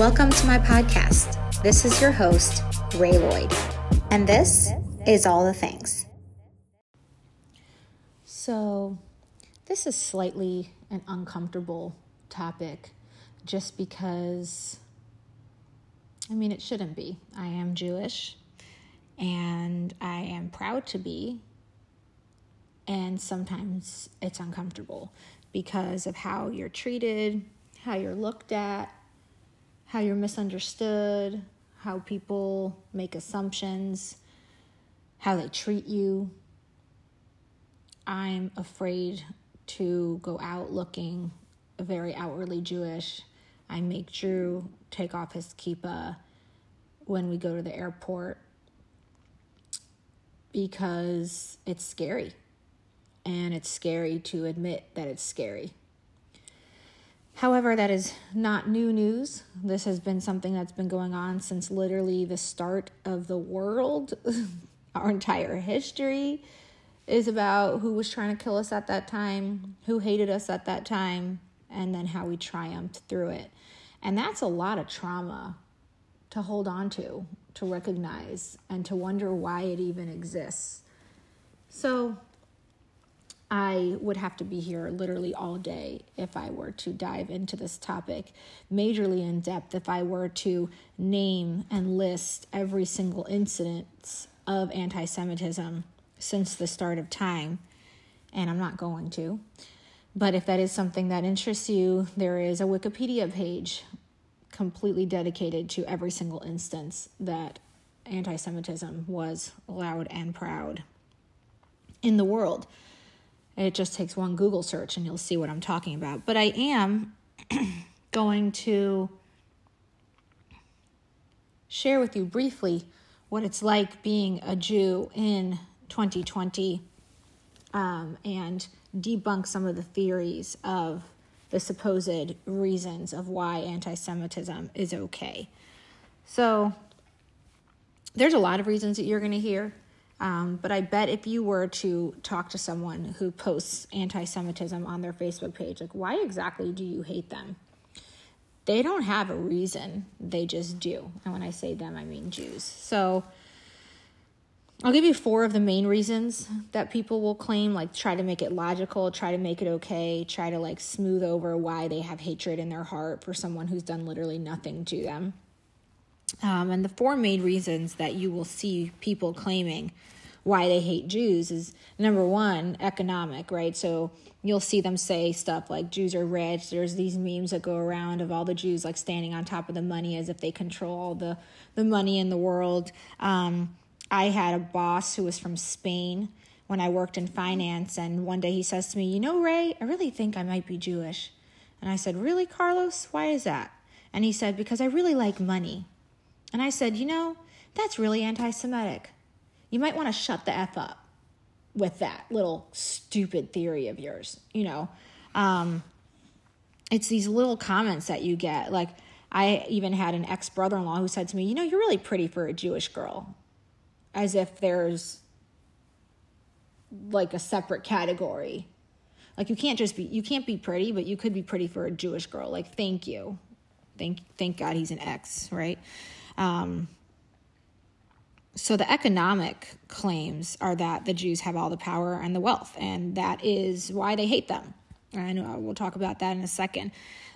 Welcome to my podcast. This is your host, Ray Lloyd, and this is All the Things. So, this is slightly an uncomfortable topic just because, I mean, it shouldn't be. I am Jewish and I am proud to be, and sometimes it's uncomfortable because of how you're treated, how you're looked at how you're misunderstood, how people make assumptions, how they treat you. I'm afraid to go out looking very outwardly Jewish. I make Drew take off his kippah when we go to the airport because it's scary. And it's scary to admit that it's scary. However, that is not new news. This has been something that's been going on since literally the start of the world. Our entire history is about who was trying to kill us at that time, who hated us at that time, and then how we triumphed through it. And that's a lot of trauma to hold on to, to recognize, and to wonder why it even exists. So, I would have to be here literally all day if I were to dive into this topic majorly in depth, if I were to name and list every single incident of anti Semitism since the start of time. And I'm not going to. But if that is something that interests you, there is a Wikipedia page completely dedicated to every single instance that anti Semitism was loud and proud in the world. It just takes one Google search and you'll see what I'm talking about. But I am going to share with you briefly what it's like being a Jew in 2020 um, and debunk some of the theories of the supposed reasons of why anti Semitism is okay. So, there's a lot of reasons that you're going to hear. Um, but I bet if you were to talk to someone who posts anti Semitism on their Facebook page, like, why exactly do you hate them? They don't have a reason, they just do. And when I say them, I mean Jews. So I'll give you four of the main reasons that people will claim, like, try to make it logical, try to make it okay, try to, like, smooth over why they have hatred in their heart for someone who's done literally nothing to them. Um, and the four main reasons that you will see people claiming why they hate Jews is number one, economic, right? So you'll see them say stuff like Jews are rich. There's these memes that go around of all the Jews like standing on top of the money as if they control all the, the money in the world. Um, I had a boss who was from Spain when I worked in finance, and one day he says to me, You know, Ray, I really think I might be Jewish. And I said, Really, Carlos? Why is that? And he said, Because I really like money. And I said, You know, that's really anti Semitic you might want to shut the F up with that little stupid theory of yours, you know. Um, it's these little comments that you get. Like, I even had an ex brother in law who said to me, You know, you're really pretty for a Jewish girl. As if there's like a separate category. Like, you can't just be, you can't be pretty, but you could be pretty for a Jewish girl. Like, thank you. Thank, thank God he's an ex, right? Um, so the economic claims are that the Jews have all the power and the wealth, and that is why they hate them. And we'll talk about that in a second.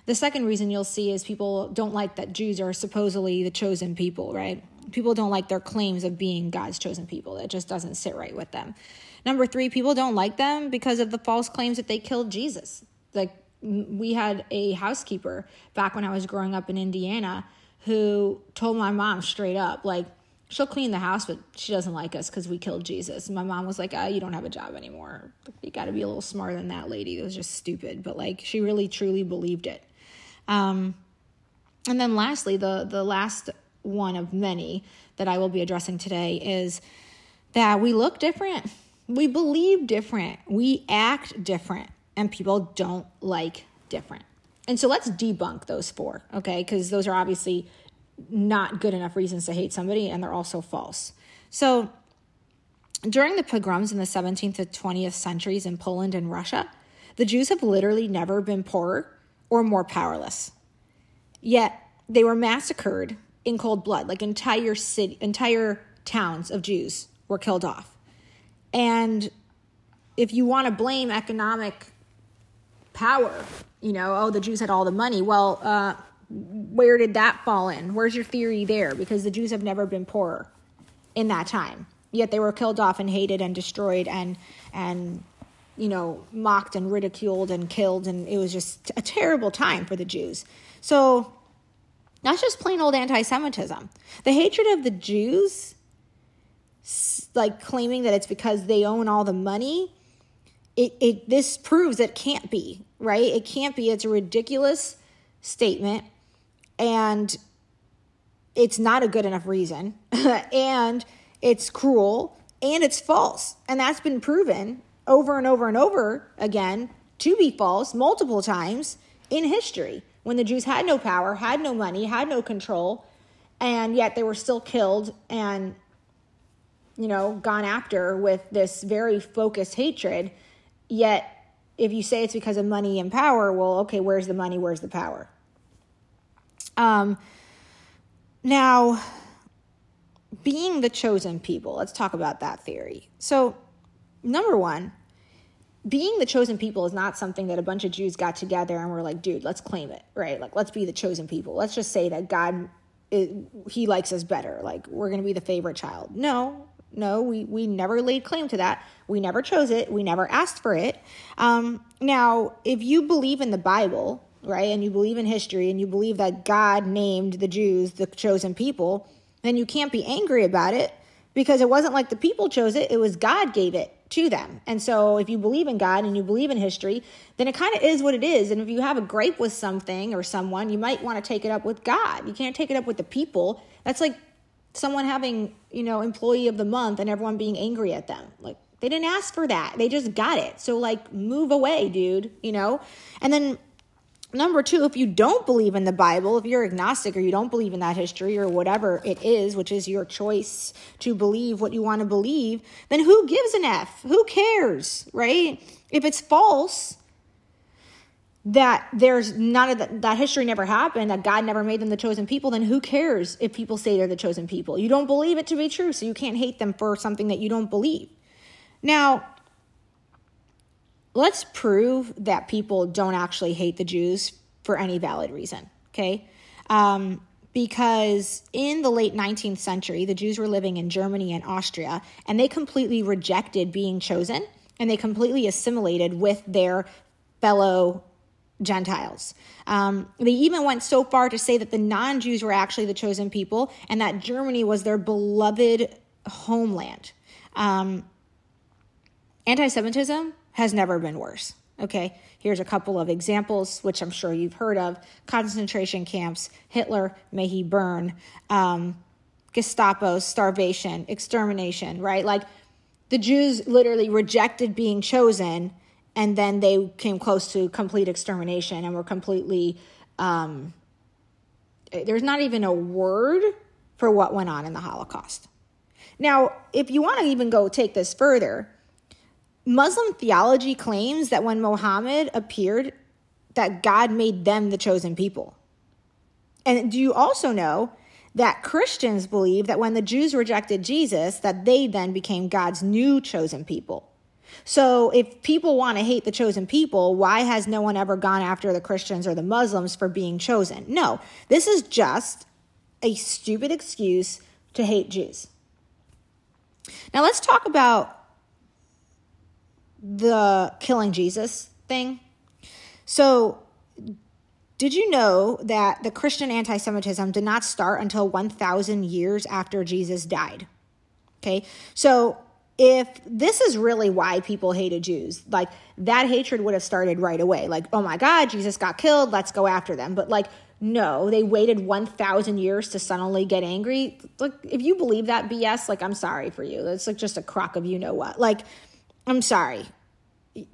The second reason you'll see is people don't like that Jews are supposedly the chosen people, right? People don't like their claims of being God's chosen people. It just doesn't sit right with them. Number three, people don't like them because of the false claims that they killed Jesus. Like we had a housekeeper back when I was growing up in Indiana who told my mom straight up, like, she'll clean the house, but she doesn't like us because we killed Jesus. And my mom was like, "Ah, you don't have a job anymore. You got to be a little smarter than that lady. It was just stupid." But like, she really truly believed it. Um, and then lastly, the the last one of many that I will be addressing today is that we look different, we believe different, we act different, and people don't like different. And so let's debunk those four, okay? Because those are obviously not good enough reasons to hate somebody, and they're also false. So, during the pogroms in the 17th to 20th centuries in Poland and Russia, the Jews have literally never been poorer or more powerless. Yet, they were massacred in cold blood, like entire city, entire towns of Jews were killed off. And if you want to blame economic power, you know, oh, the Jews had all the money. Well, uh, where did that fall in? Where's your theory there? Because the Jews have never been poorer in that time. Yet they were killed off and hated and destroyed and and you know mocked and ridiculed and killed and it was just a terrible time for the Jews. So that's just plain old anti-Semitism. The hatred of the Jews, like claiming that it's because they own all the money, it, it this proves it can't be right. It can't be. It's a ridiculous statement, and it's not a good enough reason, and it's cruel and it's false, and that's been proven over and over and over again to be false multiple times in history when the Jews had no power, had no money, had no control, and yet they were still killed and, you know, gone after with this very focused hatred. Yet, if you say it's because of money and power, well, okay, where's the money? Where's the power? Um, now, being the chosen people, let's talk about that theory. So, number one, being the chosen people is not something that a bunch of Jews got together and were like, dude, let's claim it, right? Like, let's be the chosen people. Let's just say that God, he likes us better. Like, we're going to be the favorite child. No, no, we, we never laid claim to that. We never chose it. We never asked for it. Um, now, if you believe in the Bible, right, and you believe in history and you believe that God named the Jews the chosen people, then you can't be angry about it because it wasn't like the people chose it, it was God gave it to them. And so if you believe in God and you believe in history, then it kind of is what it is. And if you have a gripe with something or someone, you might want to take it up with God. You can't take it up with the people. That's like someone having, you know, employee of the month and everyone being angry at them. Like they didn't ask for that. They just got it. So like move away, dude, you know? And then Number two, if you don't believe in the Bible, if you're agnostic or you don't believe in that history or whatever it is, which is your choice to believe what you want to believe, then who gives an F? Who cares, right? If it's false, that there's none of that, that history never happened, that God never made them the chosen people, then who cares if people say they're the chosen people? You don't believe it to be true, so you can't hate them for something that you don't believe. Now, let's prove that people don't actually hate the Jews for any valid reason, okay? Um, because in the late 19th century, the Jews were living in Germany and Austria, and they completely rejected being chosen and they completely assimilated with their fellow Gentiles. Um, they even went so far to say that the non Jews were actually the chosen people and that Germany was their beloved homeland. Um, Anti Semitism has never been worse. Okay, here's a couple of examples, which I'm sure you've heard of concentration camps, Hitler, may he burn, um, Gestapo, starvation, extermination, right? Like the Jews literally rejected being chosen, and then they came close to complete extermination and were completely. Um, there's not even a word for what went on in the Holocaust. Now, if you want to even go take this further, Muslim theology claims that when Muhammad appeared, that God made them the chosen people. And do you also know that Christians believe that when the Jews rejected Jesus, that they then became God's new chosen people? So if people want to hate the chosen people, why has no one ever gone after the Christians or the Muslims for being chosen? No, this is just a stupid excuse to hate Jews. Now let's talk about the killing Jesus thing. So, did you know that the Christian anti Semitism did not start until 1,000 years after Jesus died? Okay, so if this is really why people hated Jews, like that hatred would have started right away. Like, oh my God, Jesus got killed, let's go after them. But like, no, they waited 1,000 years to suddenly get angry. Like, if you believe that BS, like, I'm sorry for you. It's like just a crock of you know what. Like, I'm sorry.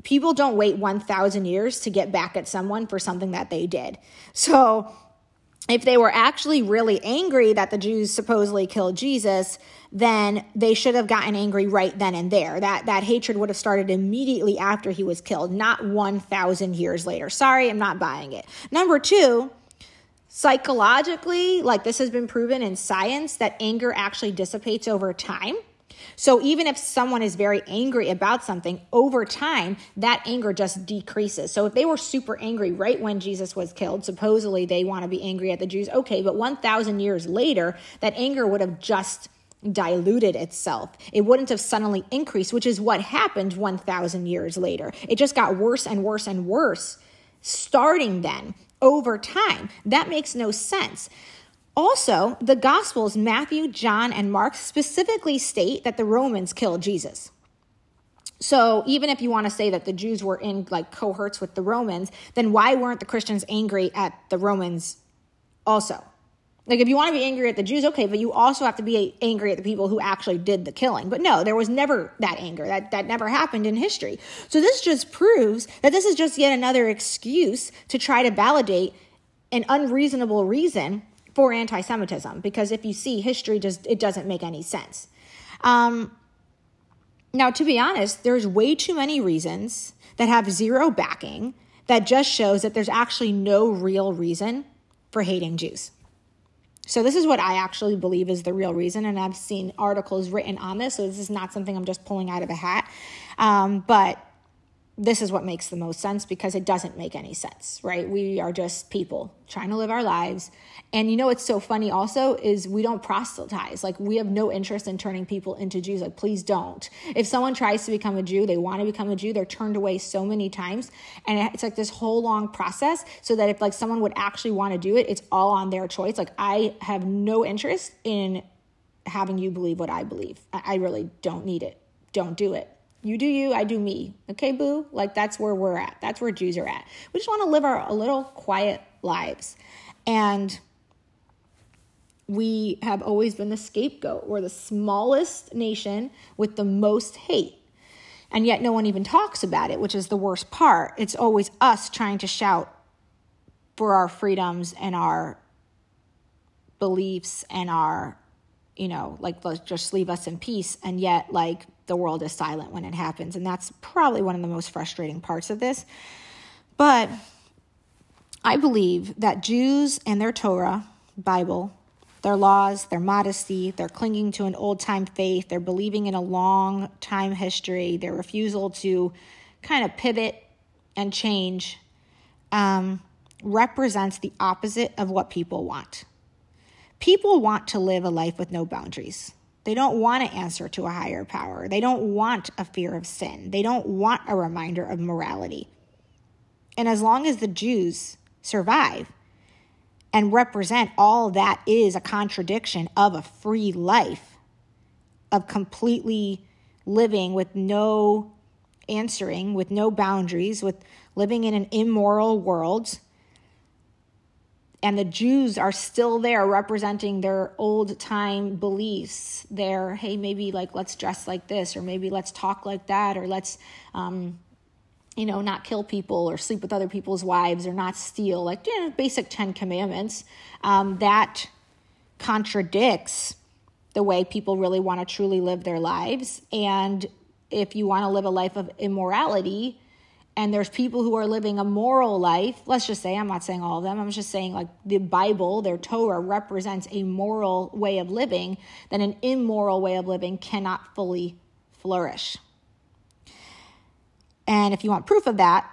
People don't wait 1,000 years to get back at someone for something that they did. So, if they were actually really angry that the Jews supposedly killed Jesus, then they should have gotten angry right then and there. That that hatred would have started immediately after he was killed, not 1000 years later. Sorry, I'm not buying it. Number 2, psychologically, like this has been proven in science, that anger actually dissipates over time. So even if someone is very angry about something, over time, that anger just decreases. So if they were super angry right when Jesus was killed, supposedly they want to be angry at the Jews, okay, but 1,000 years later, that anger would have just diluted itself. It wouldn't have suddenly increased, which is what happened 1,000 years later. It just got worse and worse and worse starting then over time. That makes no sense. Also, the Gospels, Matthew, John, and Mark specifically state that the Romans killed Jesus. So even if you want to say that the Jews were in like cohorts with the Romans, then why weren't the Christians angry at the Romans also? Like if you want to be angry at the Jews, okay, but you also have to be angry at the people who actually did the killing. But no, there was never that anger. That that never happened in history. So this just proves that this is just yet another excuse to try to validate an unreasonable reason for anti-Semitism because if you see history, just it doesn't make any sense. Um, now, to be honest, there's way too many reasons that have zero backing that just shows that there's actually no real reason for hating Jews. So this is what I actually believe is the real reason, and I've seen articles written on this. So this is not something I'm just pulling out of a hat, um, but this is what makes the most sense because it doesn't make any sense, right? We are just people trying to live our lives. And you know what's so funny also is we don't proselytize. Like we have no interest in turning people into Jews. Like please don't. If someone tries to become a Jew, they want to become a Jew, they're turned away so many times. And it's like this whole long process so that if like someone would actually want to do it, it's all on their choice. Like I have no interest in having you believe what I believe. I really don't need it. Don't do it. You do you, I do me. Okay, boo? Like that's where we're at. That's where Jews are at. We just want to live our little quiet lives. And we have always been the scapegoat. We're the smallest nation with the most hate. And yet no one even talks about it, which is the worst part. It's always us trying to shout for our freedoms and our beliefs and our, you know, like, just leave us in peace. And yet, like, the world is silent when it happens. And that's probably one of the most frustrating parts of this. But I believe that Jews and their Torah, Bible, their laws, their modesty, their clinging to an old time faith, their believing in a long time history, their refusal to kind of pivot and change um, represents the opposite of what people want. People want to live a life with no boundaries. They don't want to answer to a higher power. They don't want a fear of sin. They don't want a reminder of morality. And as long as the Jews survive and represent all that is a contradiction of a free life, of completely living with no answering, with no boundaries, with living in an immoral world, and the Jews are still there representing their old time beliefs. Their, hey, maybe like let's dress like this, or maybe let's talk like that, or let's, um, you know, not kill people or sleep with other people's wives or not steal, like you know, basic Ten Commandments. Um, that contradicts the way people really want to truly live their lives. And if you want to live a life of immorality, and there's people who are living a moral life. Let's just say i'm not saying all of them. I'm just saying like the bible their torah represents a moral way of living then an immoral way of living cannot fully flourish. And if you want proof of that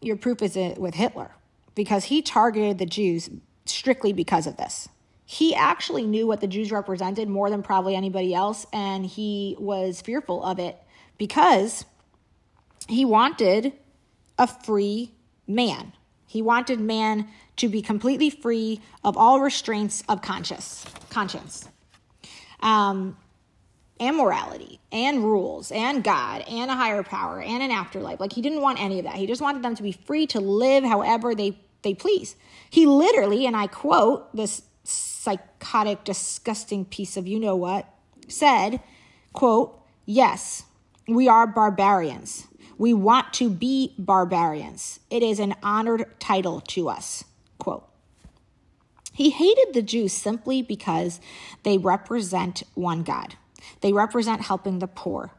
your proof is with hitler because he targeted the jews strictly because of this. He actually knew what the jews represented more than probably anybody else and he was fearful of it because he wanted a free man. He wanted man to be completely free of all restraints of conscience, conscience, um, and morality, and rules, and God, and a higher power, and an afterlife. Like he didn't want any of that. He just wanted them to be free to live however they they please. He literally, and I quote this psychotic, disgusting piece of you know what, said, quote, Yes, we are barbarians. We want to be barbarians. It is an honored title to us. Quote. He hated the Jews simply because they represent one God. They represent helping the poor.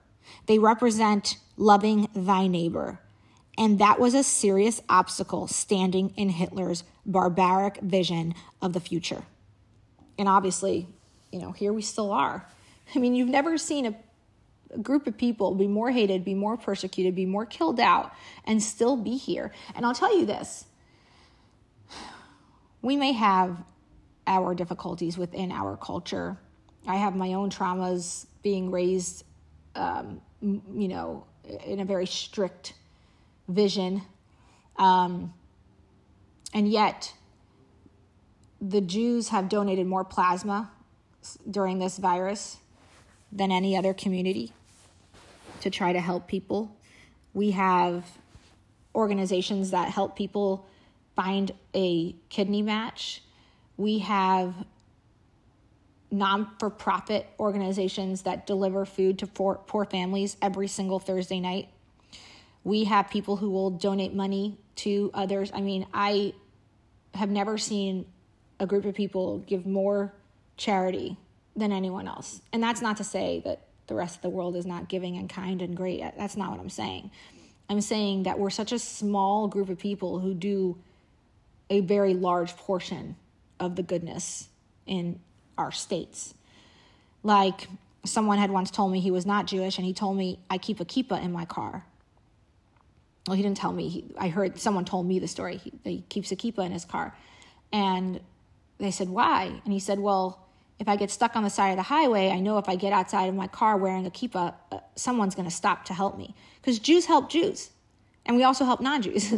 They represent loving thy neighbor. And that was a serious obstacle standing in Hitler's barbaric vision of the future. And obviously, you know, here we still are. I mean, you've never seen a, group of people be more hated, be more persecuted, be more killed out, and still be here. And I'll tell you this we may have our difficulties within our culture. I have my own traumas being raised, um, you know, in a very strict vision. Um, and yet, the Jews have donated more plasma during this virus than any other community to try to help people. We have organizations that help people find a kidney match. We have non for profit organizations that deliver food to poor, poor families every single Thursday night. We have people who will donate money to others. I mean, I have never seen a group of people give more charity than anyone else. And that's not to say that the rest of the world is not giving and kind and great. That's not what I'm saying. I'm saying that we're such a small group of people who do a very large portion of the goodness in our states. Like someone had once told me he was not Jewish, and he told me, I keep a kippah in my car. Well, he didn't tell me. He, I heard someone told me the story. He, he keeps a kippah in his car. And they said, Why? And he said, Well, if I get stuck on the side of the highway, I know if I get outside of my car wearing a kippah, uh, someone's going to stop to help me. Because Jews help Jews. And we also help non Jews,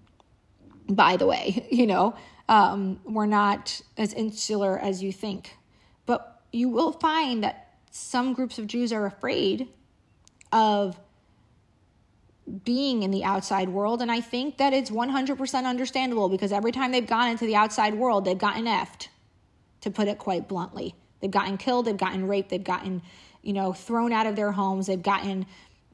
by the way. You know, um, we're not as insular as you think. But you will find that some groups of Jews are afraid of being in the outside world. And I think that it's 100% understandable because every time they've gone into the outside world, they've gotten effed, to put it quite bluntly. They've gotten killed, they've gotten raped, they've gotten, you know, thrown out of their homes, they've gotten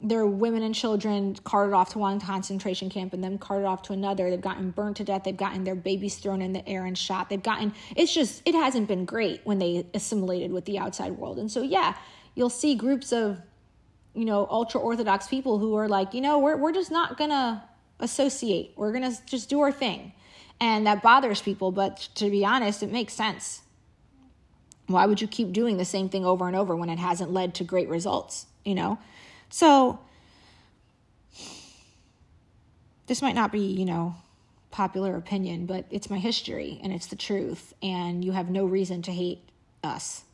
their women and children carted off to one concentration camp and then carted off to another. They've gotten burned to death. They've gotten their babies thrown in the air and shot. They've gotten, it's just, it hasn't been great when they assimilated with the outside world. And so, yeah, you'll see groups of, you know, ultra Orthodox people who are like, you know, we're, we're just not going to associate. We're going to just do our thing. And that bothers people. But to be honest, it makes sense. Why would you keep doing the same thing over and over when it hasn't led to great results, you know? So, this might not be, you know, popular opinion, but it's my history and it's the truth. And you have no reason to hate us.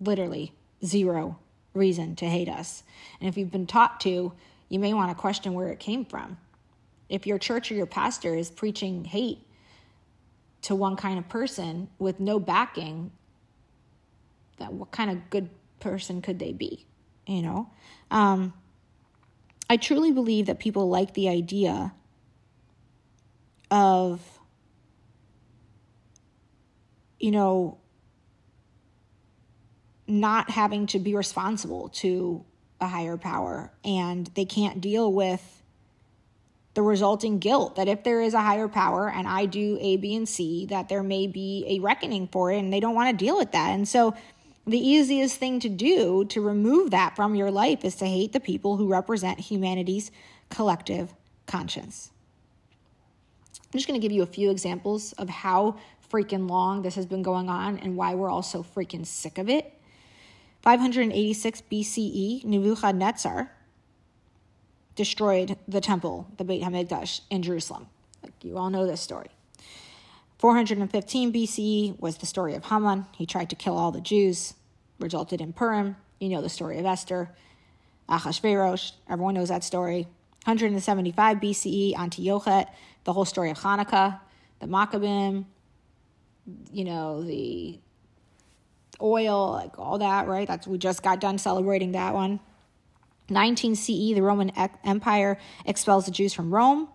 Literally, zero reason to hate us. And if you've been taught to, you may want to question where it came from. If your church or your pastor is preaching hate to one kind of person with no backing, that what kind of good person could they be? You know? Um, I truly believe that people like the idea of, you know, not having to be responsible to a higher power and they can't deal with the resulting guilt that if there is a higher power and I do A, B, and C, that there may be a reckoning for it and they don't want to deal with that. And so the easiest thing to do to remove that from your life is to hate the people who represent humanity's collective conscience. I'm just going to give you a few examples of how freaking long this has been going on and why we're all so freaking sick of it. 586 BCE, Nebuchadnezzar destroyed the temple, the Beit HaMikdash in Jerusalem. Like you all know this story. 415 BCE was the story of Haman. He tried to kill all the Jews resulted in Purim. You know the story of Esther, Achashverosh. Everyone knows that story. 175 BCE, Antiochus, the whole story of Hanukkah, the Maccabim, you know, the oil, like all that, right? That's we just got done celebrating that one. 19 CE, the Roman Empire expels the Jews from Rome.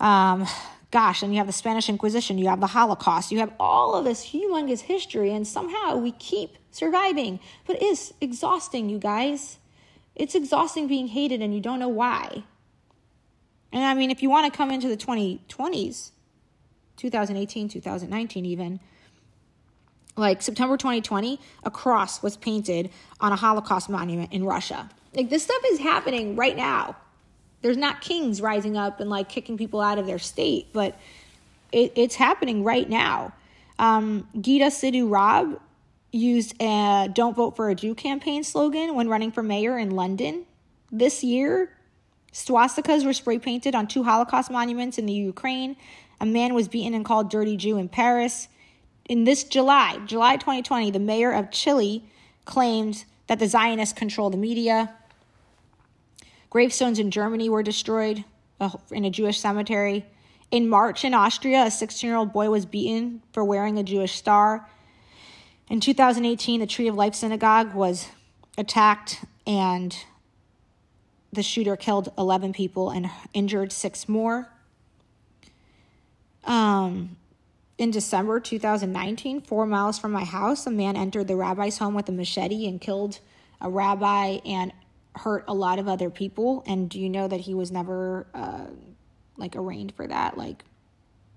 Um, gosh, and you have the Spanish Inquisition, you have the Holocaust, you have all of this humongous history, and somehow we keep surviving. But it's exhausting, you guys. It's exhausting being hated and you don't know why. And I mean, if you want to come into the 2020s, 2018, 2019, even, like September 2020, a cross was painted on a Holocaust monument in Russia. Like this stuff is happening right now. there's not kings rising up and like kicking people out of their state, but it, it's happening right now. Um, Gita Sidhu Rab used a "Don't Vote for a Jew" campaign slogan when running for mayor in London this year. Swastikas were spray painted on two Holocaust monuments in the Ukraine. A man was beaten and called "dirty Jew" in Paris. In this July, July 2020, the mayor of Chile claimed that the Zionists control the media. Gravestones in Germany were destroyed uh, in a Jewish cemetery. In March in Austria, a 16 year old boy was beaten for wearing a Jewish star. In 2018, the Tree of Life Synagogue was attacked, and the shooter killed 11 people and injured six more. Um, in December 2019, four miles from my house, a man entered the rabbi's home with a machete and killed a rabbi and hurt a lot of other people. And do you know that he was never uh, like arraigned for that? Like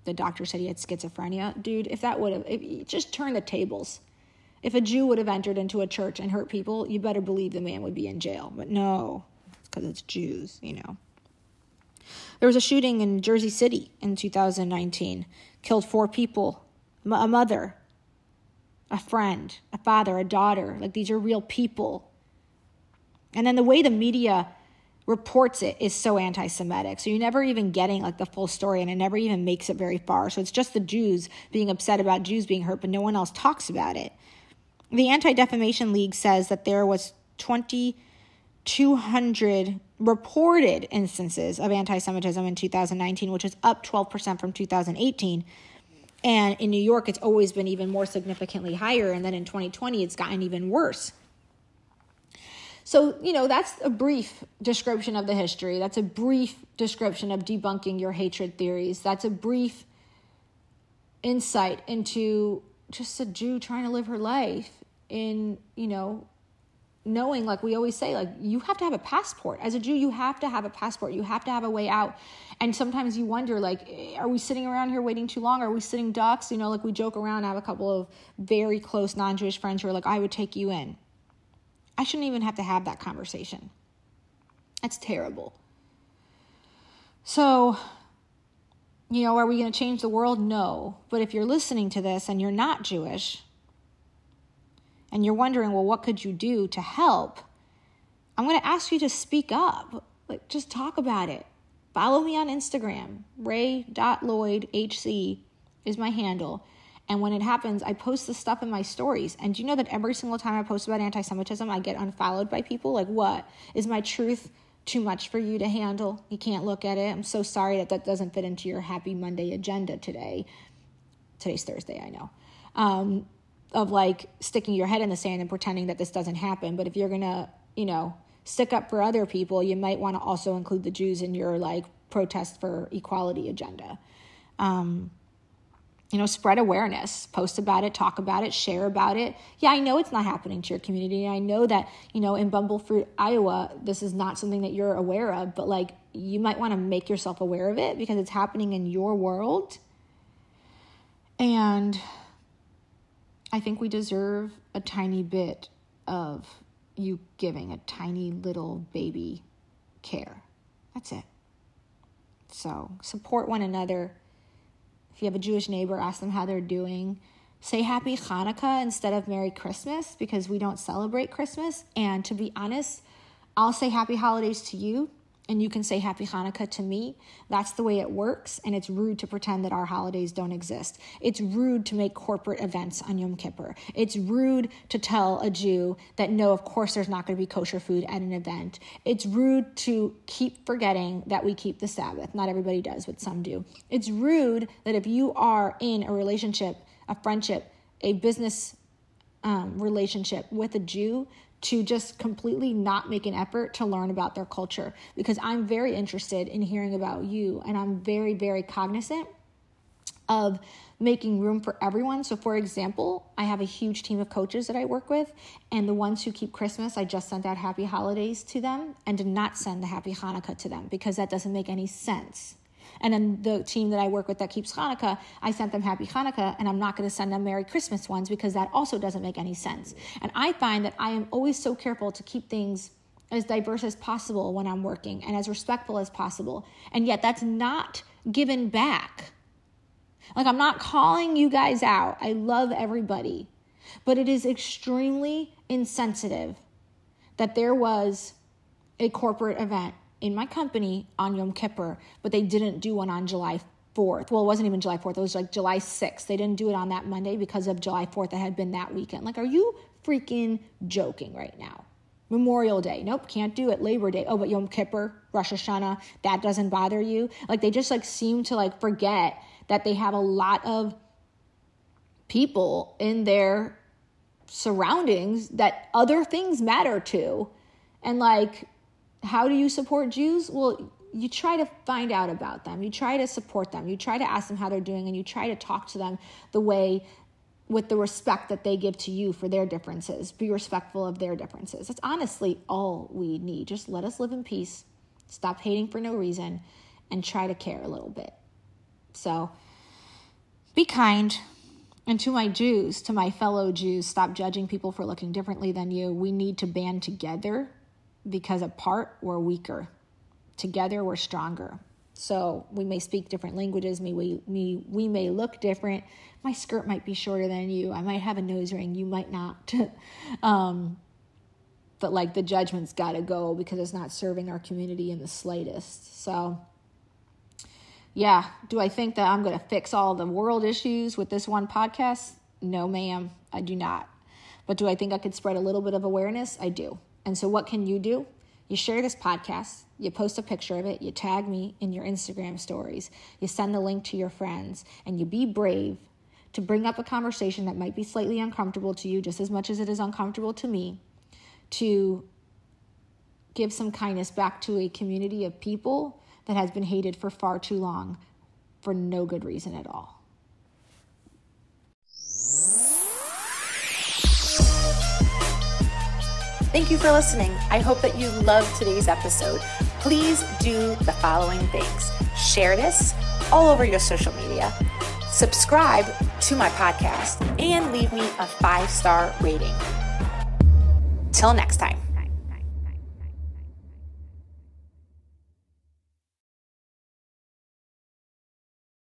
the doctor said he had schizophrenia. Dude, if that would have, just turn the tables. If a Jew would have entered into a church and hurt people, you better believe the man would be in jail. But no, it's because it's Jews, you know. There was a shooting in Jersey City in 2019, killed four people, a mother, a friend, a father, a daughter. Like these are real people and then the way the media reports it is so anti Semitic. So you're never even getting like the full story and it never even makes it very far. So it's just the Jews being upset about Jews being hurt, but no one else talks about it. The Anti Defamation League says that there was 2,200 reported instances of anti Semitism in 2019, which is up 12% from 2018. And in New York, it's always been even more significantly higher. And then in 2020, it's gotten even worse. So, you know, that's a brief description of the history. That's a brief description of debunking your hatred theories. That's a brief insight into just a Jew trying to live her life in, you know, knowing, like we always say, like you have to have a passport. As a Jew, you have to have a passport. You have to have a way out. And sometimes you wonder, like, are we sitting around here waiting too long? Are we sitting ducks? You know, like we joke around. I have a couple of very close non Jewish friends who are like, I would take you in. I shouldn't even have to have that conversation. That's terrible. So, you know, are we going to change the world? No. But if you're listening to this and you're not Jewish, and you're wondering, well, what could you do to help? I'm going to ask you to speak up. Like, just talk about it. Follow me on Instagram. Ray.lloydhc is my handle. And when it happens, I post the stuff in my stories. And do you know that every single time I post about anti Semitism, I get unfollowed by people? Like, what? Is my truth too much for you to handle? You can't look at it. I'm so sorry that that doesn't fit into your happy Monday agenda today. Today's Thursday, I know. Um, of like sticking your head in the sand and pretending that this doesn't happen. But if you're to, you know, stick up for other people, you might want to also include the Jews in your like protest for equality agenda. Um, you know, spread awareness, post about it, talk about it, share about it. Yeah, I know it's not happening to your community. I know that, you know, in Bumblefruit, Iowa, this is not something that you're aware of, but like you might want to make yourself aware of it because it's happening in your world. And I think we deserve a tiny bit of you giving a tiny little baby care. That's it. So support one another if you have a Jewish neighbor, ask them how they're doing. Say Happy Hanukkah instead of Merry Christmas because we don't celebrate Christmas. And to be honest, I'll say Happy Holidays to you and you can say happy Hanukkah to me. That's the way it works, and it's rude to pretend that our holidays don't exist. It's rude to make corporate events on Yom Kippur. It's rude to tell a Jew that no, of course there's not going to be kosher food at an event. It's rude to keep forgetting that we keep the Sabbath. Not everybody does, but some do. It's rude that if you are in a relationship, a friendship, a business um, relationship with a Jew, to just completely not make an effort to learn about their culture because I'm very interested in hearing about you and I'm very, very cognizant of making room for everyone. So, for example, I have a huge team of coaches that I work with, and the ones who keep Christmas, I just sent out happy holidays to them and did not send the happy Hanukkah to them because that doesn't make any sense. And then the team that I work with that keeps Hanukkah, I sent them Happy Hanukkah, and I'm not going to send them Merry Christmas ones because that also doesn't make any sense. And I find that I am always so careful to keep things as diverse as possible when I'm working and as respectful as possible. And yet that's not given back. Like, I'm not calling you guys out. I love everybody. But it is extremely insensitive that there was a corporate event in my company on Yom Kippur, but they didn't do one on July 4th. Well, it wasn't even July 4th, it was like July 6th. They didn't do it on that Monday because of July 4th that had been that weekend. Like, are you freaking joking right now? Memorial Day, nope, can't do it. Labor Day, oh, but Yom Kippur, Rosh Hashanah, that doesn't bother you. Like, they just like seem to like forget that they have a lot of people in their surroundings that other things matter to. And like, how do you support Jews? Well, you try to find out about them. You try to support them. You try to ask them how they're doing and you try to talk to them the way with the respect that they give to you for their differences. Be respectful of their differences. That's honestly all we need. Just let us live in peace. Stop hating for no reason and try to care a little bit. So be kind. And to my Jews, to my fellow Jews, stop judging people for looking differently than you. We need to band together because apart we're weaker. Together we're stronger. So we may speak different languages, we, we, we may look different. My skirt might be shorter than you. I might have a nose ring, you might not. um, but like the judgment's got to go because it's not serving our community in the slightest. So, yeah, do I think that I'm going to fix all the world issues with this one podcast? No, ma'am, I do not. But do I think I could spread a little bit of awareness? I do. And so, what can you do? You share this podcast, you post a picture of it, you tag me in your Instagram stories, you send the link to your friends, and you be brave to bring up a conversation that might be slightly uncomfortable to you, just as much as it is uncomfortable to me, to give some kindness back to a community of people that has been hated for far too long for no good reason at all. Thank you for listening. I hope that you loved today's episode. Please do the following things share this all over your social media, subscribe to my podcast, and leave me a five star rating. Till next time.